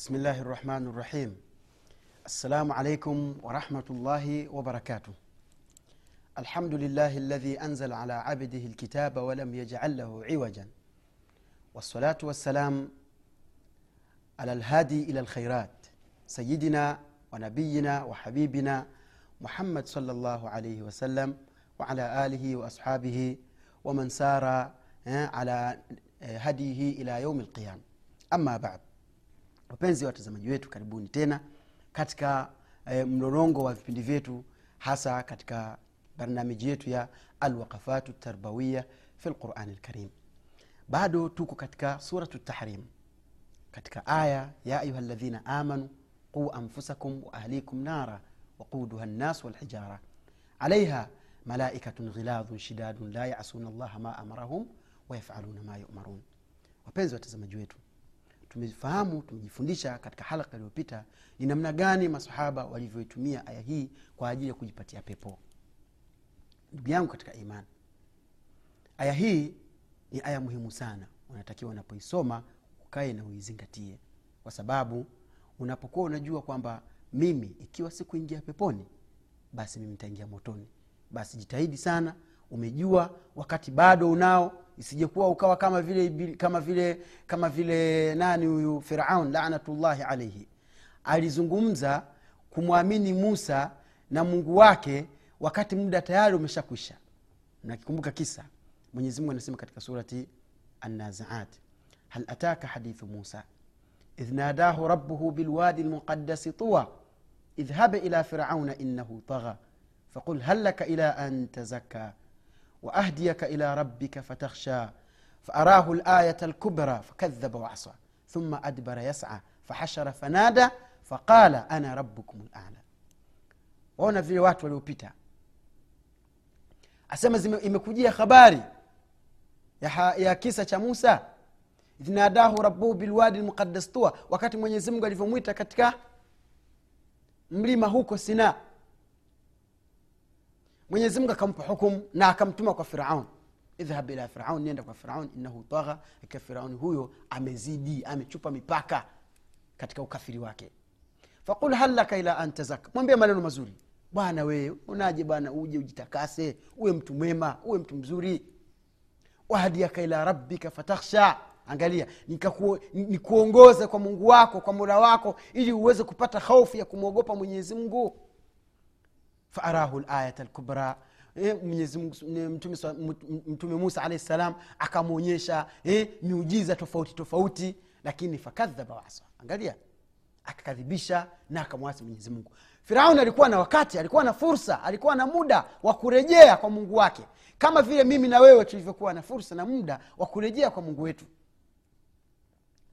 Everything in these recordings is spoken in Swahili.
بسم الله الرحمن الرحيم. السلام عليكم ورحمة الله وبركاته. الحمد لله الذي أنزل على عبده الكتاب ولم يجعل له عوجا. والصلاة والسلام على الهادي إلى الخيرات سيدنا ونبينا وحبيبنا محمد صلى الله عليه وسلم وعلى آله وأصحابه ومن سار eh, على eh, هديه إلى يوم القيامة. أما بعد wapenzi watazamaji wetu karibuni tena katika e, mlolongo wa vipindi vyetu hasa katika barnamiji yetu ya alwaqafatu tarbawiya fi lqurani lkarim bado tuko katika suratu tahrim katika aya ya ayuha ladhina amanu quu anfusakum wa ahlikum nara waquduha lnas walhijara alaiha malaikatun ghiladhun shidadun la yasuna llaha ma amarahum wayafaluna ma yumarun. Wapenzi watazamaji wetu tumefahamu tumejifundisha katika halaka iliyopita ni namna gani masahaba walivyoitumia aya hii kwa ajili ya kujipatia pepo. Ndugu yangu katika imani aya hii ni aya muhimu sana. Unatakiwa unapoisoma ukae na uizingatie. Kwa sababu unapokuwa unajua kwamba mimi ikiwa sikuingia peponi basi mimi nitaingia motoni. Basi jitahidi sana umejua wakati bado unao isijekuwa ukawa kama vile kama vile kama vile nani huyu firaun lanatullahi alaihi alizungumza kumwamini musa na mungu wake wakati muda tayari umeshakwisha. Nakikumbuka kisa? Mwenyezi mungu anasema katika surati annaziat hal ataka hadithu musa? Idh nadahu rabuhu bilwadi lmuqadasi tuwa idhhab ila firauna innahu tagha faqul hal laka ila an tazakka waahdiyaka ila rabbika fatakhsha faarahu layata lkubra fakadhaba waasa thumma adbara yasa fahashara fanada faqala ana rabukum lala waona vile watu waliopita. Asema zime, imekujia habari ya, ha, ya kisa cha musa. Idhnadahu rabuhu bilwadi lmuqaddas tua wakati mwenyezimngu alivyomwita katika mlima huko sinaa mwenyezi mungu akampa hukumu na akamtuma kwa firaun. Idhhab ila firaun nienda kwa firaun innahu tagha ikiwa firauni huyo amezidi amechupa mipaka katika ukafiri wake. Faqul hal laka ila an tazaka mwambie maneno mazuri. Bwana wewe unaje bwana uje ujitakase uwe mtu mwema uwe mtu mzuri. Wahadiaka ila rabbika fatakhsha. Angalia nikuongoze kwa mungu wako kwa mola wako ili uweze kupata hofu ya kumwogopa mwenyezi mungu faarahu layat lkubra mtume, musa alahi salam akamwonyesha eh, miujiza tofauti tofauti lakini fakadhaba wasa angalia akakadhibisha na akamwasi mwenyezi mungu firauni alikuwa na wakati alikuwa na fursa alikuwa na muda wa kurejea kwa mungu wake. Kama vile mimi na wewe tulivyokuwa na fursa na muda wa kurejea kwa mungu wetu.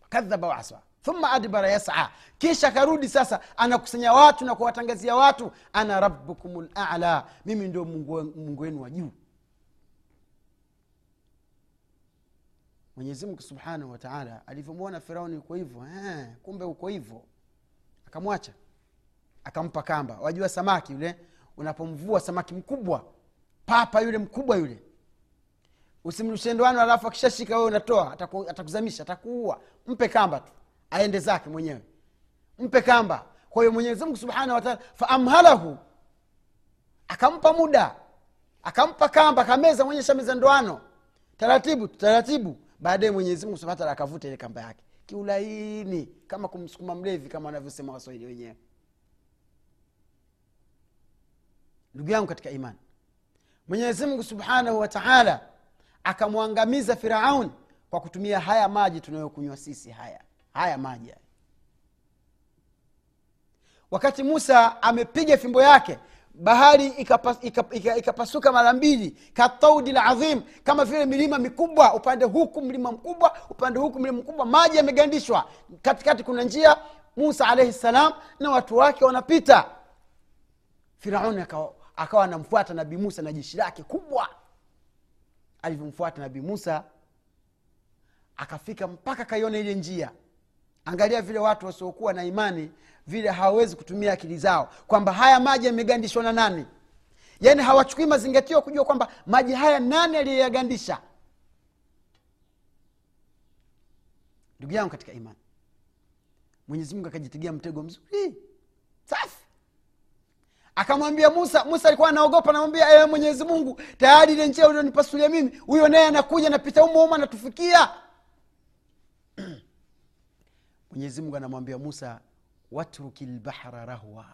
Kadhaba wasa thumma adbara yasa. Kisha karudi sasa anakusanya watu na kuwatangazia watu ana rabukum lala mimi ndio mungu wenu wa juu. Mwenyezimngu subhanahu wataala alivyomwona firauni uko hivyo kumbe uko hivyo. Akamwacha. Akampa kamba. Wajua samaki yule unapomvua samaki mkubwa papa yule mkubwa yule. Usimrushe alafu akishashika wewe unatoa ataku, atakuzamisha atakuua. Mpe kamba tu aende zake mwenyewe. Mpe kamba. Kwa hiyo mwenyezimngu subhanahu wataala faamhalahu akampa muda akampa kamba akameza mwenye shameza ndoano. Taratibu taratibu. Baadaye mwenyezi subhana taala akavuta ile kamba yake. Kiulaini kama kumsukuma mlevi kama wanavyosema waswahili wenyewe. Ndugu yangu katika imani mwenyezimngu subhanahu wataala akamwangamiza firaun kwa kutumia haya maji tunayokunywa sisi haya haya maji wakati musa amepiga fimbo yake bahari ikapasuka ikapa, ikapa, ikapa mara mbili kataudi ladhim kama vile milima mikubwa upande huku mlima mkubwa upande huku mlima mkubwa maji yamegandishwa. Katikati kuna njia musa alaihi ssalam na watu wake wanapita. Firauni akawa, akawa anamfuata nabii musa na jeshi lake kubwa. Alivyomfuata nabii musa akafika mpaka kaiona ile njia angalia vile watu wasiokuwa na imani vile hawawezi kutumia akili zao. Kwamba haya maji yamegandishwa na nani? Yaani hawachukui mazingatio kujua kwamba maji haya nani aliyoyagandisha? Ndugu yangu katika imani mwenyezi mungu akajitegea mtego mzuri safi. Akamwambia musa musa alikuwa anaogopa namwambia ewe mwenyezi mungu tayari ile njia ulionipasulia mimi huyo naye anakuja napita umo umo anatufikia mwenyezi mungu anamwambia musa watruki lbahra rahwa.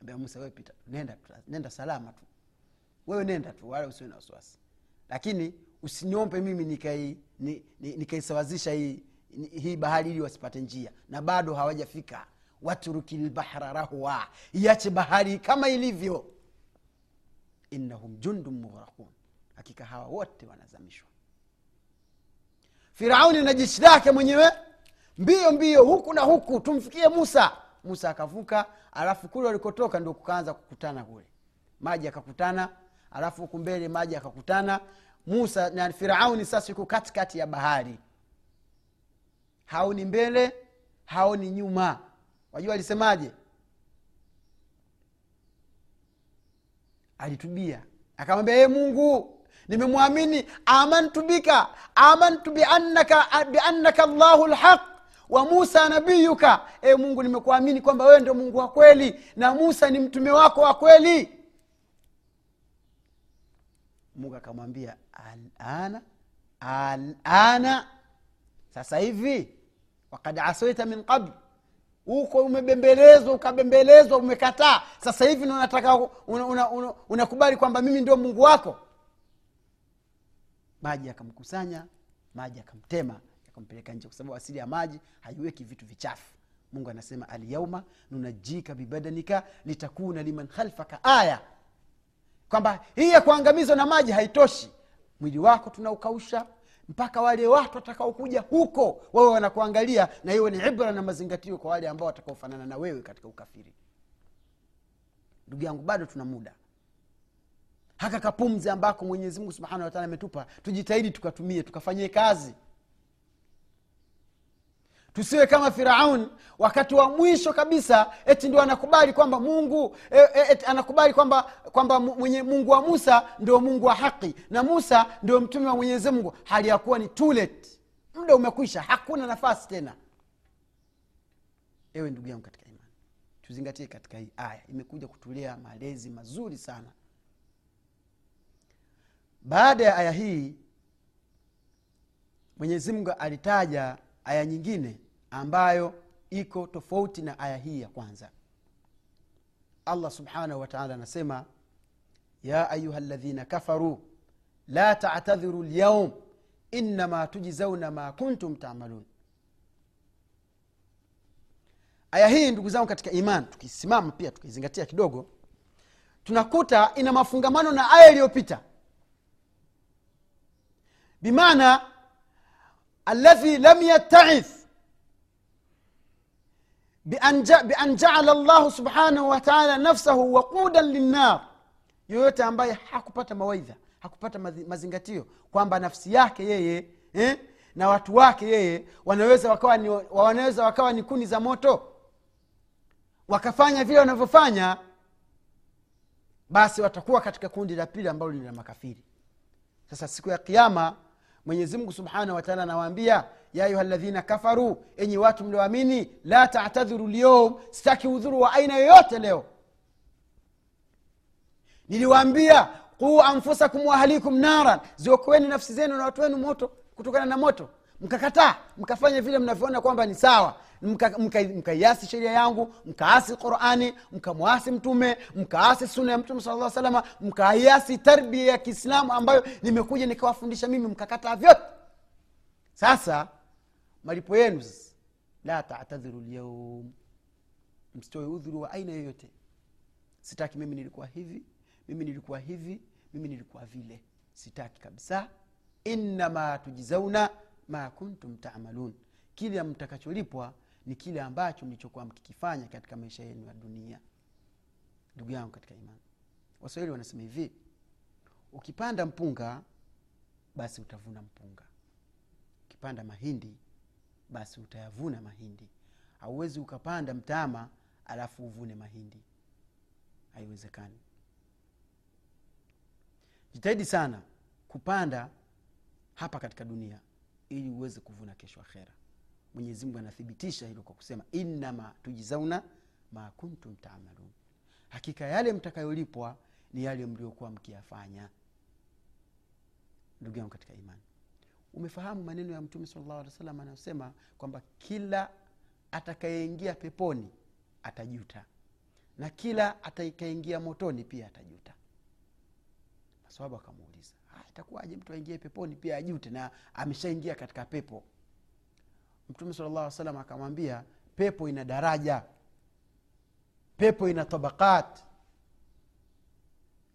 Ambia musa wewe nenda, nenda salama tu. Wewe nenda tu wala usiwe na wasiwasi. Lakini usiniombe mimi nikaisawazisha ni- ni- nikaisawazisha hii, hii bahari ili wasipate njia. Na bado hawajafika. Watruki lbahra rahwa. Iache bahari kama ilivyo. Innahum jundun mughraqun. Hakika hawa wote wanazamishwa. Firauni na jeshi lake mwenyewe mbio mbio huku na huku. Tumfikie musa. Musa akavuka alafu kule walikotoka ndio kukaanza kukutana kule. Maji akakutana alafu huku mbele maji akakutana musa na firauni sasa yuko katikati ya bahari. Haoni mbele haoni nyuma. Wajua alisemaje? Alitubia. Akamwambia ye mungu nimemwamini. Amantu bika amantu biannaka, biannaka llahu lhaq wa musa nabiyuka. E mungu nimekuamini kwamba wewe ndio mungu wa kweli na musa ni mtume wako wa kweli. Mungu akamwambia alana alana sasa hivi wakad asaita min qabl huko umebembelezwa ukabembelezwa umekataa. Sasa hivi unataka unakubali una, una, una kwamba mimi ndio mungu wako? Maji akamkusanya maji akamtema akampeleka nje kwa sababu asili ya maji haiweki vitu vichafu. Mungu anasema alyauma nunajika bibadanika litakuna liman khalfaka aya. Kwamba hii ya kuangamizwa na maji haitoshi. Mwili wako tunaukausha mpaka wale watu watakaokuja huko wawe wanakuangalia na iwe ni ibra na mazingatio kwa wale ambao watakaofanana na wewe katika ukafiri. Ndugu yangu bado tuna muda. Haka kapumzi ambako mwenyezi mungu wataala ametupa tujitahidi tukatumie tukafanyie kazi tusiwe kama firaun wakati wa mwisho kabisa eti ndio anakubali kwamba mungu e, e, eti anakubali kwamba kwamba mwenye mungu wa musa ndio mungu wa haki na musa ndio mtume wa mwenyezi mungu. Hali ya kuwa ni tulet muda umekwisha hakuna nafasi tena. Ewe ndugu yangu katika imani tuzingatie katika hii aya. Imekuja kutulea malezi mazuri sana. Baada ya aya hii mwenyezi mungu alitaja aya nyingine ambayo iko tofauti na aya hii ya kwanza. Allah subhanahu wataala anasema ya ayuha ladhina kafaru la tatadhiru lyaum innama tujzauna ma kuntum tamalun. Aya hii ndugu zangu katika iman tukisimama pia tukizingatia kidogo tunakuta ina mafungamano na aya iliyopita. Bimaana الذي لم يتعظ بأن, جا بأن جعل الله سبحانه وتعالى نفسه وقودا للنار yoyote ambaye hakupata mawaidha hakupata mazingatio kwamba nafsi yake yeye eh, na watu wake yeye wanaweza wakawa ni, wanaweza wakawa ni kuni za moto wakafanya vile wanavyofanya basi watakuwa katika kundi la pili ambalo ni la makafiri sasa siku ya kiama mwenyezi mungu subhanahu wataala anawaambia ya ayuha ladhina kafaru enyi watu mlioamini la tatadhiru lyoum sitaki udhuru wa aina yoyote leo. Niliwaambia quu anfusakum waahlikum naran ziokoeni nafsi zenu na watu wenu moto kutokana na moto. Mkakataa mkafanya vile mnavyoona kwamba ni sawa mkaiasi mka, mka sheria yangu mkaasi qurani mkamwasi mtume mkaasi suna ya mtume sala salama mkaiasi tarbia ya kiislamu ambayo nimekuja nikawafundisha mimi mkakataa vyote. Sasa malipo yenu la tatadhiru lyaum msitoe udhuru wa aina yoyote. Sitaki mimi nilikuwa hivi mimi nilikuwa hivi mimi nilikuwa vile. Sitaki kabisa. Innama tujizauna ma kuntum tamalun. Kile mtakacholipwa ni kile ambacho mlichokuwa mkikifanya katika maisha yenu ya dunia. Ndugu yangu katika imani. Waswahili wanasema hivi ukipanda mpunga basi utavuna mpunga. Ukipanda mahindi basi utayavuna mahindi. Hauwezi ukapanda mtama alafu uvune mahindi. Haiwezekani. Jitahidi sana kupanda hapa katika dunia ili uweze kuvuna kesho akhera mwenyezi mungu anathibitisha hilo kwa kusema innama tujizauna ma kuntum tamalun. Hakika yale mtakayolipwa ni yale mliokuwa mkiyafanya. Ndugu yangu katika imani umefahamu maneno ya mtume salllahu alih wa anayosema kwamba kila atakayeingia peponi atajuta na kila atakaingia motoni pia atajuta. Maswaba akamuuliza itakuwaje mtu aingie peponi pia ajute na ameshaingia katika pepo mtume sala llah salam akamwambia pepo ina daraja pepo ina tabakat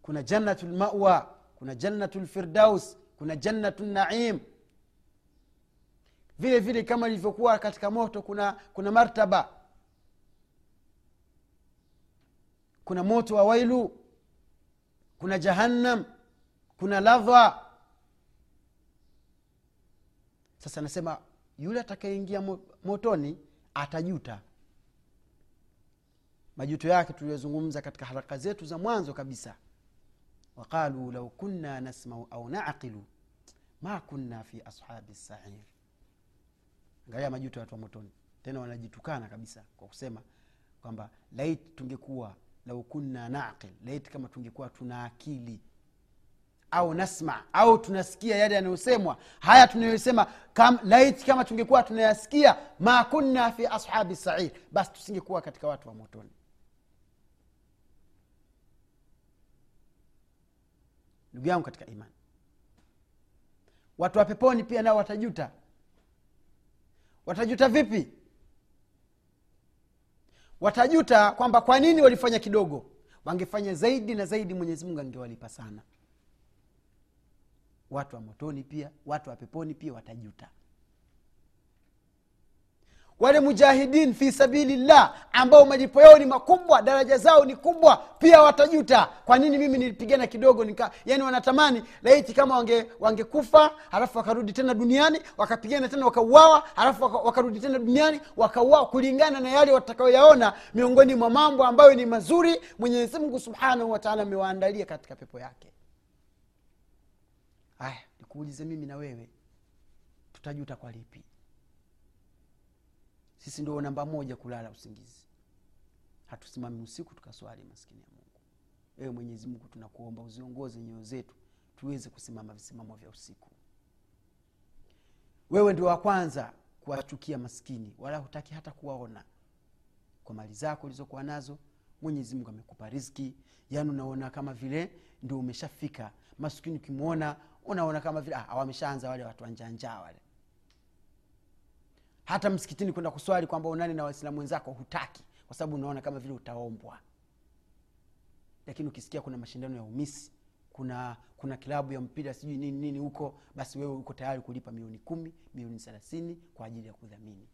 kuna jannatu lmawa kuna jannatu lfirdaus kuna jannatu naim. Vile vile kama ilivyokuwa katika moto kuna kuna martaba. Kuna moto wa wailu kuna jahannam kuna ladha. Sasa nasema yule atakayeingia motoni atajuta. Majuto yake tuliyozungumza katika haraka zetu za mwanzo kabisa. Waqalu lau kunna nasmau au naqilu ma kunna fi ashabi sair. Angalia majuto ya watu wa motoni. Tena wanajitukana kabisa kwa kusema kwamba lait tungekuwa lau kunna naqil lait kama tungekuwa tuna akili au nasma au tunasikia yale yanayosemwa. Haya tunayosema kam, laiti kama tungekuwa tunayasikia ma kunna fi ashabi sair basi tusingekuwa katika watu wa motoni. Ndugu yangu katika imani watu wa peponi pia nao watajuta. Watajuta vipi? Watajuta kwamba kwa nini walifanya kidogo? Wangefanya zaidi na zaidi mwenyezi mungu angewalipa sana watu wa motoni pia watu wa peponi pia watajuta. Wale mujahidin fi sabilillah ambao malipo yao ni makubwa daraja zao ni kubwa pia watajuta. Kwa nini mimi nilipigana kidogo nika yani wanatamani laiti kama wange wangekufa halafu wakarudi tena duniani wakapigana tena wakauawa halafu waka- wakarudi tena duniani wakauawa kulingana na yale watakayoyaona miongoni mwa mambo ambayo ni mazuri. Mwenyezi mungu subhanahu wataala amewaandalia katika pepo yake nikuulize mimi na wewe tutajuta kwa lipi? Sisi ndio namba moja kulala usingizi. Hatusimami usiku tukaswali maskini ya mungu. Ewe mwenyezi mungu tunakuomba uziongoze nyoyo zetu tuweze kusimama visimamo vya usiku. Wewe ndio wa kwanza kuwachukia maskini wala hutaki hata kuwaona. Kwa mali zako ulizokuwa nazo mwenyezi mungu amekupa riziki. Yaani unaona kama vile ndio umeshafika. Maskini ukimwona unaona kama vile ah, wameshaanza wale watu wanjanjaa wale. Hata msikitini kwenda kuswali kwamba unani na waislamu wenzako hutaki kwa sababu unaona kama vile utaombwa. Lakini ukisikia kuna mashindano ya umisi kuna kuna kilabu ya mpira sijui nini nini huko basi wewe uko tayari kulipa milioni kumi milioni thelathini kwa ajili ya kudhamini.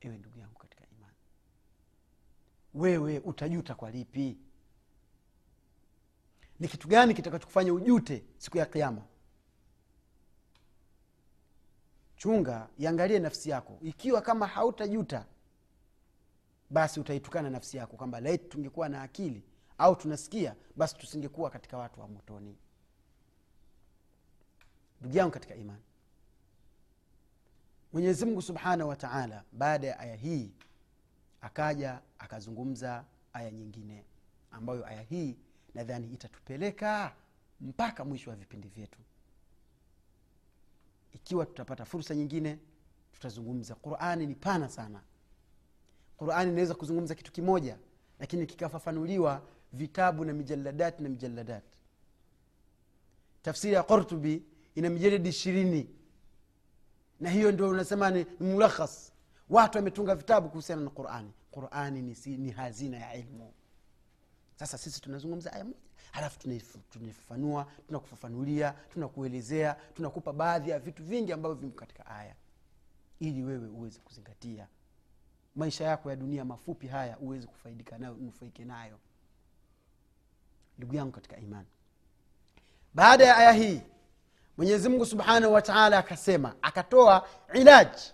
Ewe ndugu yangu katika imani. Wewe utajuta kwa lipi ni kitu gani kitakachokufanya ujute siku ya kiama chunga iangalie nafsi yako. Ikiwa kama hautajuta basi utaitukana nafsi yako kwamba laiti tungekuwa na akili au tunasikia basi tusingekuwa katika watu wa motoni. Ndugu yangu katika imani mwenyezimngu subhanahu wa taala baada ya aya hii akaja akazungumza aya nyingine ambayo aya hii nadhani itatupeleka mpaka mwisho wa vipindi vyetu. Ikiwa tutapata fursa nyingine tutazungumza. Qurani ni pana sana. Qurani inaweza kuzungumza kitu kimoja lakini kikafafanuliwa vitabu na mijaladati na mijaladati tafsiri ya qortubi ina mijaladi ishirini. Na hiyo ndio unasema ni mulakhas. Watu wametunga vitabu kuhusiana na qurani. Qurani ni, ni hazina ya ilmu sasa sisi tunazungumza aya moja halafu tunaif- tunaifafanua tunakufafanulia tunakuelezea tunakupa baadhi ya vitu vingi ambavyo vimo katika aya. Ili wewe uweze kuzingatia. Maisha yako ya dunia mafupi haya uweze kufaidika nayo unufaike nayo. Ndugu yangu katika imani. Baada ya aya hii mwenyezi mungu subhanahu wataala akasema akatoa ilaji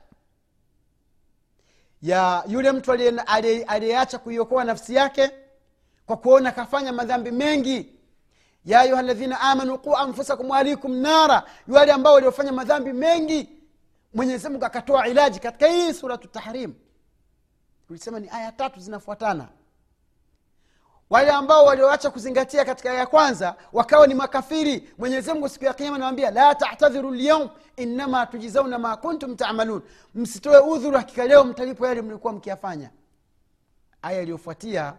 ya yule mtu aliye- aliye- aliyeacha kuiokoa nafsi yake kwa kuona kafanya madhambi mengi. Ya ayuha ladhina amanu qu anfusakum waalikum nara. Wale ambao waliofanya madhambi mengi mwenyezimungu akatoa ilaji katika hii suratu tahrim. Tulisema ni aya tatu zinafuatana. Wale ambao walioacha kuzingatia katika ya kwanza wakawa ni makafiri. Mwenyezi mungu siku ya kiama nawambia la tatadhiru lyaum innama tujizauna ma kuntum tamalun. Msitoe udhuru hakika leo mtalipo yale mlikuwa mkiyafanya. Aya iliyofuatia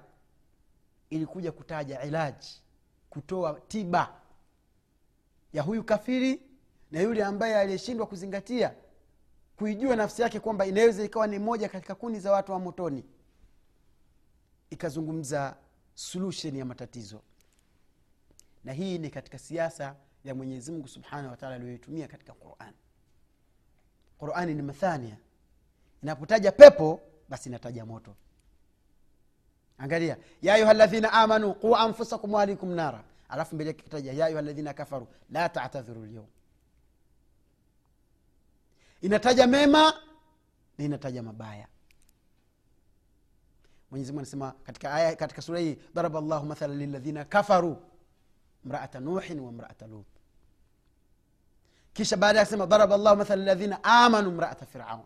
ilikuja kutaja ilaji kutoa tiba ya huyu kafiri na yule ambaye aliyeshindwa kuzingatia kuijua nafsi yake kwamba inaweza ikawa ni moja katika kuni za watu wa motoni. Ikazungumza solution ya matatizo. Na hii ni katika siasa ya mwenyezi mungu subhanahu wataala aliyoitumia katika quran. Qurani ni mathania. Inapotaja pepo basi inataja moto angalia. Ya ayuha ladhina amanu quu anfusakum waalikum nara. Alafu mbele kitaja ya ayuha ladhina kafaru la tatadhiru lyaum inataja mema na inataja mabaya. Mwenyezimungu anasema katika aya katika sura hii daraba llahu mathala liladhina kafaru mraata nuhin wa mraata lut. Kisha baada ya kusema daraba llahu mathala liladhina amanu mraata firaun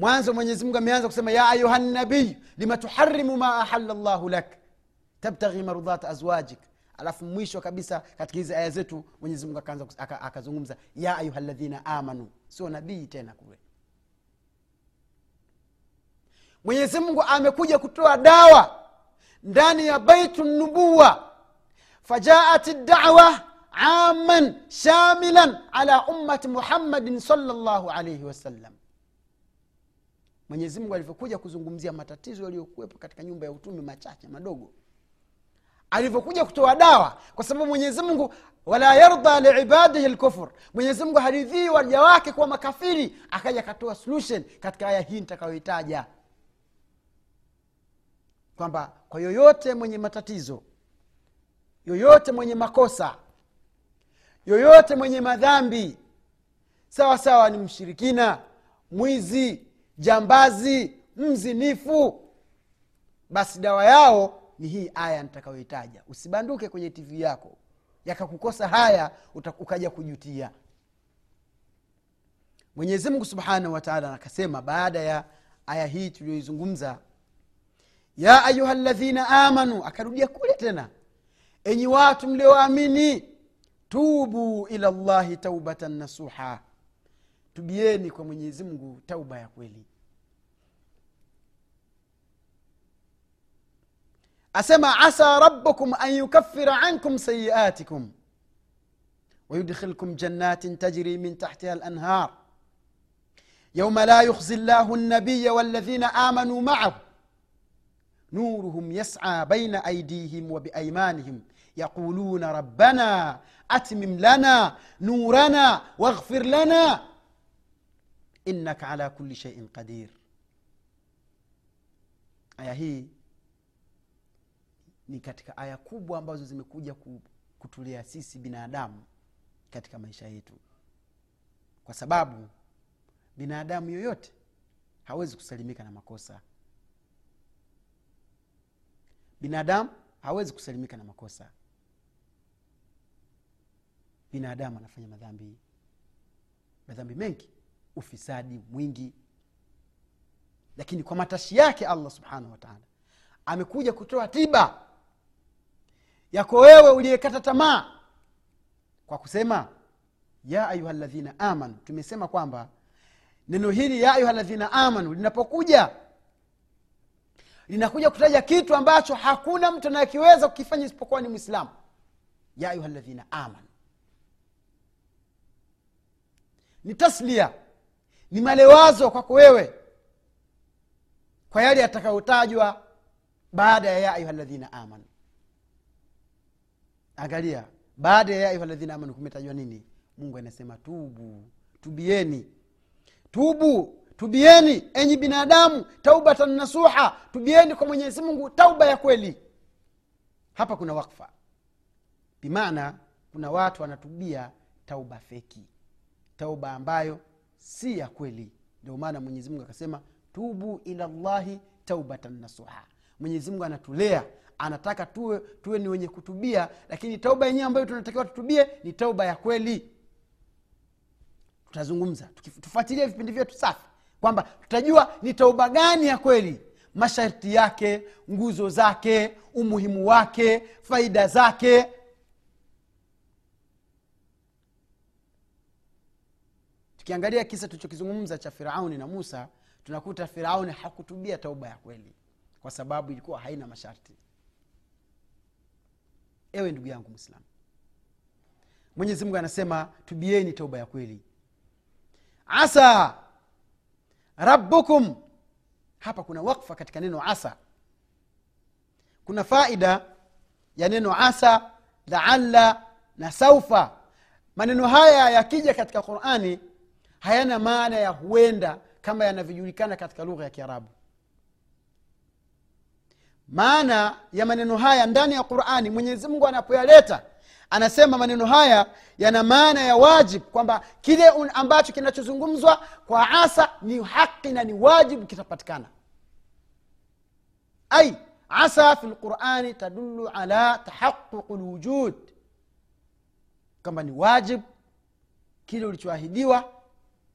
mwanzo mwenyezi mungu ameanza kusema ya ayuha nabiyu lima tuharimu ma ahala llahu lak? Tabtaghi marudhat azwajik. Alafu mwisho kabisa katika hizi aya zetu mwenyezi mungu akaanza akazungumza ya ayuha ladhina amanu sio nabii tena kule. Mwenyezi mungu amekuja kutoa dawa ndani ya baitu nubuwa. Fajaat dawa aman shamilan ala ummati muhammadin salllahu alaihi wasallam mwenyezi mungu alivyokuja kuzungumzia matatizo yaliyokuwepo katika nyumba ya utume machache madogo. Alivyokuja kutoa dawa kwa sababu mwenyezi mungu wala yarda liibadihi lkufur mwenyezi mungu haridhii waja wake kuwa makafiri akaja akatoa solution katika aya hii nitakayoitaja. Kwamba kwa yoyote mwenye matatizo yoyote mwenye makosa yoyote mwenye madhambi sawa sawa ni mshirikina mwizi jambazi mzinifu. Basi dawa yao ni hii aya nitakayoitaja. Usibanduke kwenye tv yako. Yakakukosa haya ukaja kujutia. Mwenyezimngu subhanahu wataala akasema baada ya aya hii tuliyoizungumza ya ayuha ladhina amanu akarudia kule tena enyi watu mlioamini tubu ila llahi taubatan nasuha tubieni kwa mwenyezi mungu tauba ya kweli. Asema asa rabukum an yukafira ankum sayiatikum ويدخلكم جنات تجري من تحتها الأنهار يوم لا يخزي الله النبي والذين آمنوا معه نورهم يسعى بين أيديهم وبأيمانهم يقولون ربنا أتمم لنا نورنا واغفر لنا innaka ala kulli sheiin qadir. Aya hii ni katika aya kubwa ambazo zimekuja kutulea sisi binadamu katika maisha yetu. Kwa sababu binadamu yoyote hawezi kusalimika na makosa. Binadamu hawezi kusalimika na makosa. Binadamu anafanya madhambi. Madhambi mengi ufisadi mwingi. Lakini kwa matashi yake allah subhanahu wataala amekuja kutoa tiba yako wewe uliyekata tamaa kwa kusema ya ayuha ladhina amanu tumesema kwamba neno hili ya ayuha ladhina amanu linapokuja linakuja kutaja kitu ambacho hakuna mtu anayekiweza kukifanya isipokuwa ni mwislamu ya ayuha ladhina amanu ni taslia ni malewazo kwako wewe kwa yale yatakayotajwa baada ya ya ayuha ladhina amanu. Angalia baada ya ya ayuha amanu kumetajwa nini? Mungu anasema tubu tubieni. Tubu tubieni enyi binadamu taubatan nasuha tubieni kwa mwenyezi mungu tauba ya kweli. Hapa kuna wakfa. Bimaana kuna watu wanatubia tauba feki tauba ambayo si ya kweli. Ndio maana mwenyezi mungu akasema tubu ila llahi taubatan nasuha. Mwenyezi mungu anatulea anataka tuwe tuwe ni wenye kutubia lakini tauba yenyewe ambayo tunatakiwa tutubie ni tauba ya kweli. Tutazungumza tufuatilie vipindi vyetu safi kwamba tutajua ni tauba gani ya kweli. Masharti yake nguzo zake umuhimu wake faida zake tukiangalia kisa tulichokizungumza cha firauni na musa tunakuta firauni hakutubia tauba ya kweli kwa sababu ilikuwa haina masharti. Ewe ndugu yangu mwislamu mwenyezi mungu anasema tubieni tauba ya kweli. Asa rabbukum. Hapa kuna wakfa katika neno asa. Kuna faida ya neno asa laalla na saufa. Maneno haya yakija katika qurani hayana maana ya huenda kama yanavyojulikana katika lugha ya kiarabu. Maana ya maneno haya ndani ya qurani mwenyezi mungu anapoyaleta anasema maneno haya yana maana ya wajib kwamba kile ambacho kinachozungumzwa kwa asa ni haki na ni wajibu kitapatikana. Ai asa fi lqurani tadulu ala tahaququ lwujud kwamba ni wajib kile ulichoahidiwa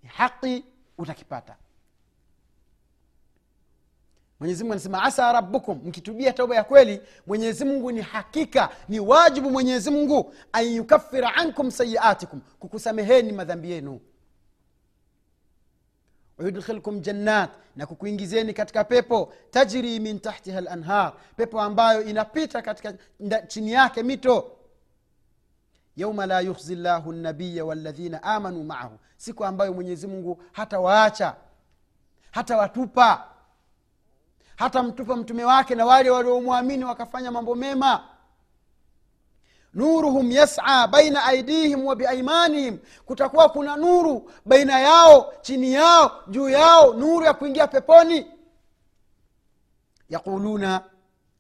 ni haki utakipata. Mwenyezi mungu anasema asa rabbukum mkitubia tauba ya kweli mwenyezi mungu ni hakika ni wajibu mwenyezi mungu an yukafira ankum sayiatikum kukusameheni madhambi yenu. Wayudkhilkum jannat na kukuingizeni katika pepo tajri min tahtiha lanhar pepo ambayo inapita katika chini yake mito yauma la yukhzi llahu nabiya waladhina amanu maahu. Siku ambayo mwenyezi mungu hata waacha hata watupa hata mtupa mtume wake na wale waliomwamini wakafanya mambo mema. Nuruhum yasa baina aidihim wa biaimanihim kutakuwa kuna nuru baina yao chini yao juu yao nuru ya kuingia peponi. Yaquluna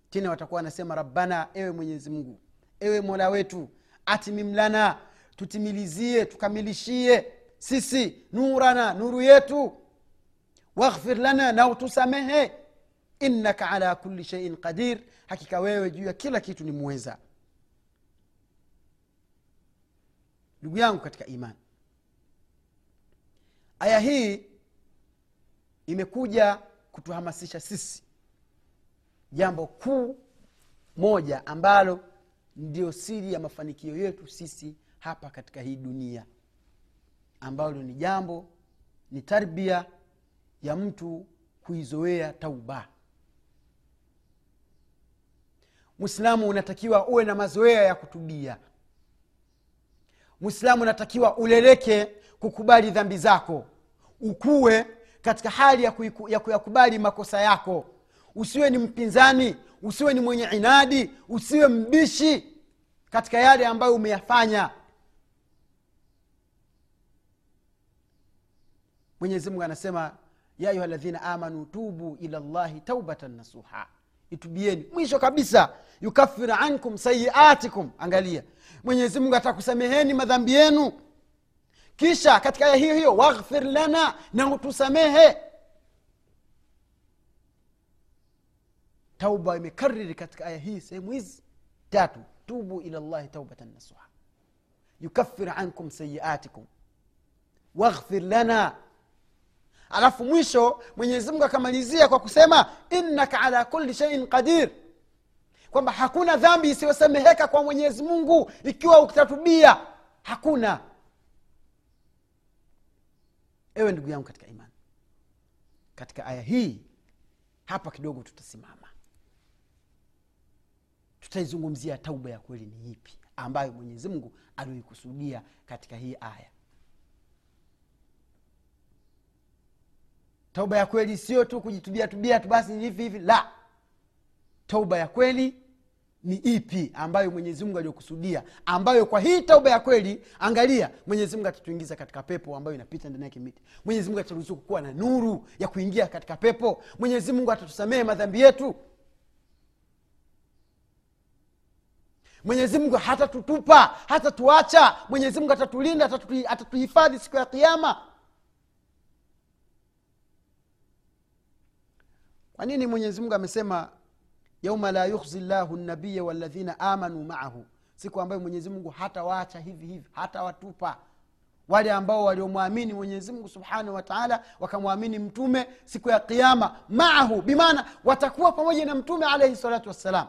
tena watakuwa wanasema rabbana ewe mwenyezi mungu ewe mola wetu atimim lana tutimilizie tukamilishie. Sisi nurana nuru yetu. Waghfir lana na utusamehe. Innaka ala kuli sheiin qadir. Hakika wewe juu ya kila kitu ni mweza ndugu yangu katika imani aya hii imekuja kutuhamasisha sisi jambo kuu moja ambalo ndio siri ya mafanikio yetu sisi hapa katika hii dunia ambalo ni jambo ni tarbia ya mtu kuizoea tauba. Mwislamu unatakiwa uwe na mazoea ya kutubia. Mwislamu unatakiwa uleleke kukubali dhambi zako. Ukuwe katika hali ya kuyakubali makosa yako. Usiwe ni mpinzani usiwe ni mwenye inadi usiwe mbishi katika yale ambayo umeyafanya. Mwenyezi mungu anasema ya ayuha ladhina amanu tubu ila llahi taubatan nasuha. Itubieni. Mwisho kabisa yukafir ankum sayiatikum. Angalia. Mwenyezi mungu atakusameheni madhambi yenu. Kisha katika aya hiyo hiyo waghfir lana na utusamehe tauba imekariri katika aya hii sehemu hizi tatu. Tubu ila llahi taubatan nasuha. Yukafir ankum sayiatikum. Waghfir lana. Alafu mwisho mwenyezi mungu akamalizia kwa kusema innaka ala kuli sheiin qadir. Kwamba hakuna dhambi isiyosameheka kwa mwenyezi mungu ikiwa ukitatubia hakuna. Ewe ndugu yangu katika imani katika aya hii hapa kidogo tutasimama tutaizungumzia tauba ya kweli ni ipi ambayo mwenyezi mungu aliyoikusudia katika hii aya. Tauba ya kweli sio tu kujitubia tubia tu basi hivi hivi la. Tauba ya kweli ni ipi ambayo mwenyezi mungu aliokusudia ambayo kwa hii tauba ya kweli angalia mwenyezi mungu atatuingiza katika pepo ambayo inapita ndani yake miti. Mwenyezi mungu ataturuhusu kuwa na nuru ya kuingia katika pepo. Mwenyezi mungu atatusamehe madhambi yetu mwenyezi mungu hatatutupa hatatuacha. Mwenyezi mungu atatulinda atatuhifadhi siku ya kiama kwa nini mwenyezi mungu amesema yauma la yukhzi llahu nabiya waladhina amanu maahu siku ambayo mwenyezi mungu hatawaacha hivi hivi hatawatupa. Wale ambao waliomwamini mwenyezimngu subhanahu wataala wakamwamini mtume siku ya kiama maahu. Bimaana watakuwa pamoja na mtume alaihi salatu wassalam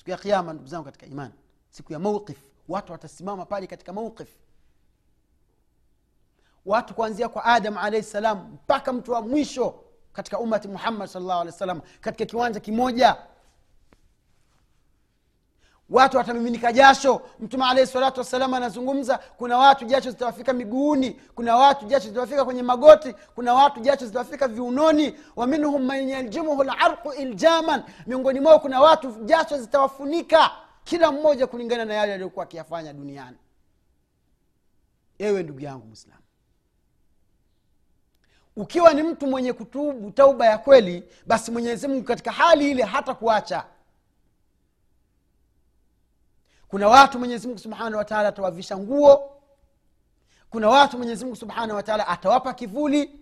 siku ya qiama ndugu zangu katika imani. Siku ya mauqif watu watasimama pale katika mauqif watu kuanzia kwa adam alaihi salam mpaka mtu wa mwisho katika ummati muhammad salllahu alehi wa sallam katika kiwanja kimoja watu watamiminika jasho. Mtume alahi salatu wassalam anazungumza kuna watu jasho zitawafika miguuni kuna watu jasho zitawafika kwenye magoti kuna watu jasho zitawafika viunoni. Wa minhum man yaljimuhu larqu iljaman miongoni mwao kuna watu jasho zitawafunika kila mmoja kulingana na yale aliyokuwa akiyafanya duniani. Ewe ndugu yangu mwislamu ukiwa ni mtu mwenye kutubu tauba ya kweli basi mwenyezi katika hali ile hata kuacha kuna watu mwenyezi mungu subhanahu wataala atawavisha nguo. Kuna watu mwenyezi mungu subhanahu wataala atawapa kivuli.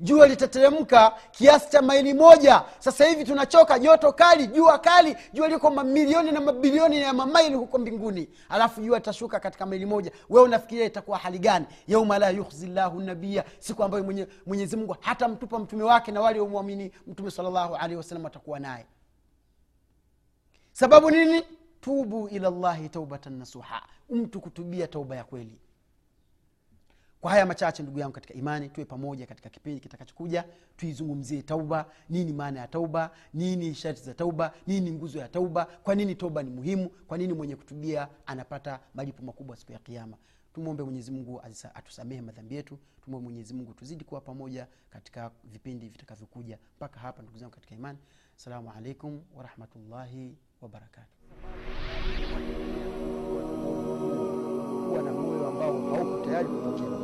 Jua litateremka kiasi cha maili moja. Sasa hivi tunachoka joto kali jua kali jua liko mamilioni na mabilioni ya mamaili huko mbinguni. Alafu jua litashuka katika maili moja. We unafikiria itakuwa hali gani? Yauma la yukhzi llahu nabiya siku ambayo mwenye, mwenyezi mungu hata mtupa mtume wake na wale wamwamini mtume salllahu alehi wasalam watakuwa naye. Sababu nini tubu ila llahi taubatan nasuha. Mtu kutubia tauba ya kweli. Kwa haya machache ndugu yangu katika imani tuwe pamoja katika kipindi kitakachokuja tuizungumzie tauba nini maana ya tauba nini sharti za tauba nini nguzo ya tauba kwa nini tauba ni muhimu kwa nini mwenye kutubia anapata malipo makubwa siku ya kiama tumwombe mwenyezimungu atusamehe madhambi yetu tumwombe mwenyezimungu tuzidi kuwa pamoja katika vipindi vitakavyokuja. Mpaka hapa ndugu zangu katika imani. Assalamu alaikum warahmatullahi wabarakatu kuwa na moyo ambao hauko tayari kupokea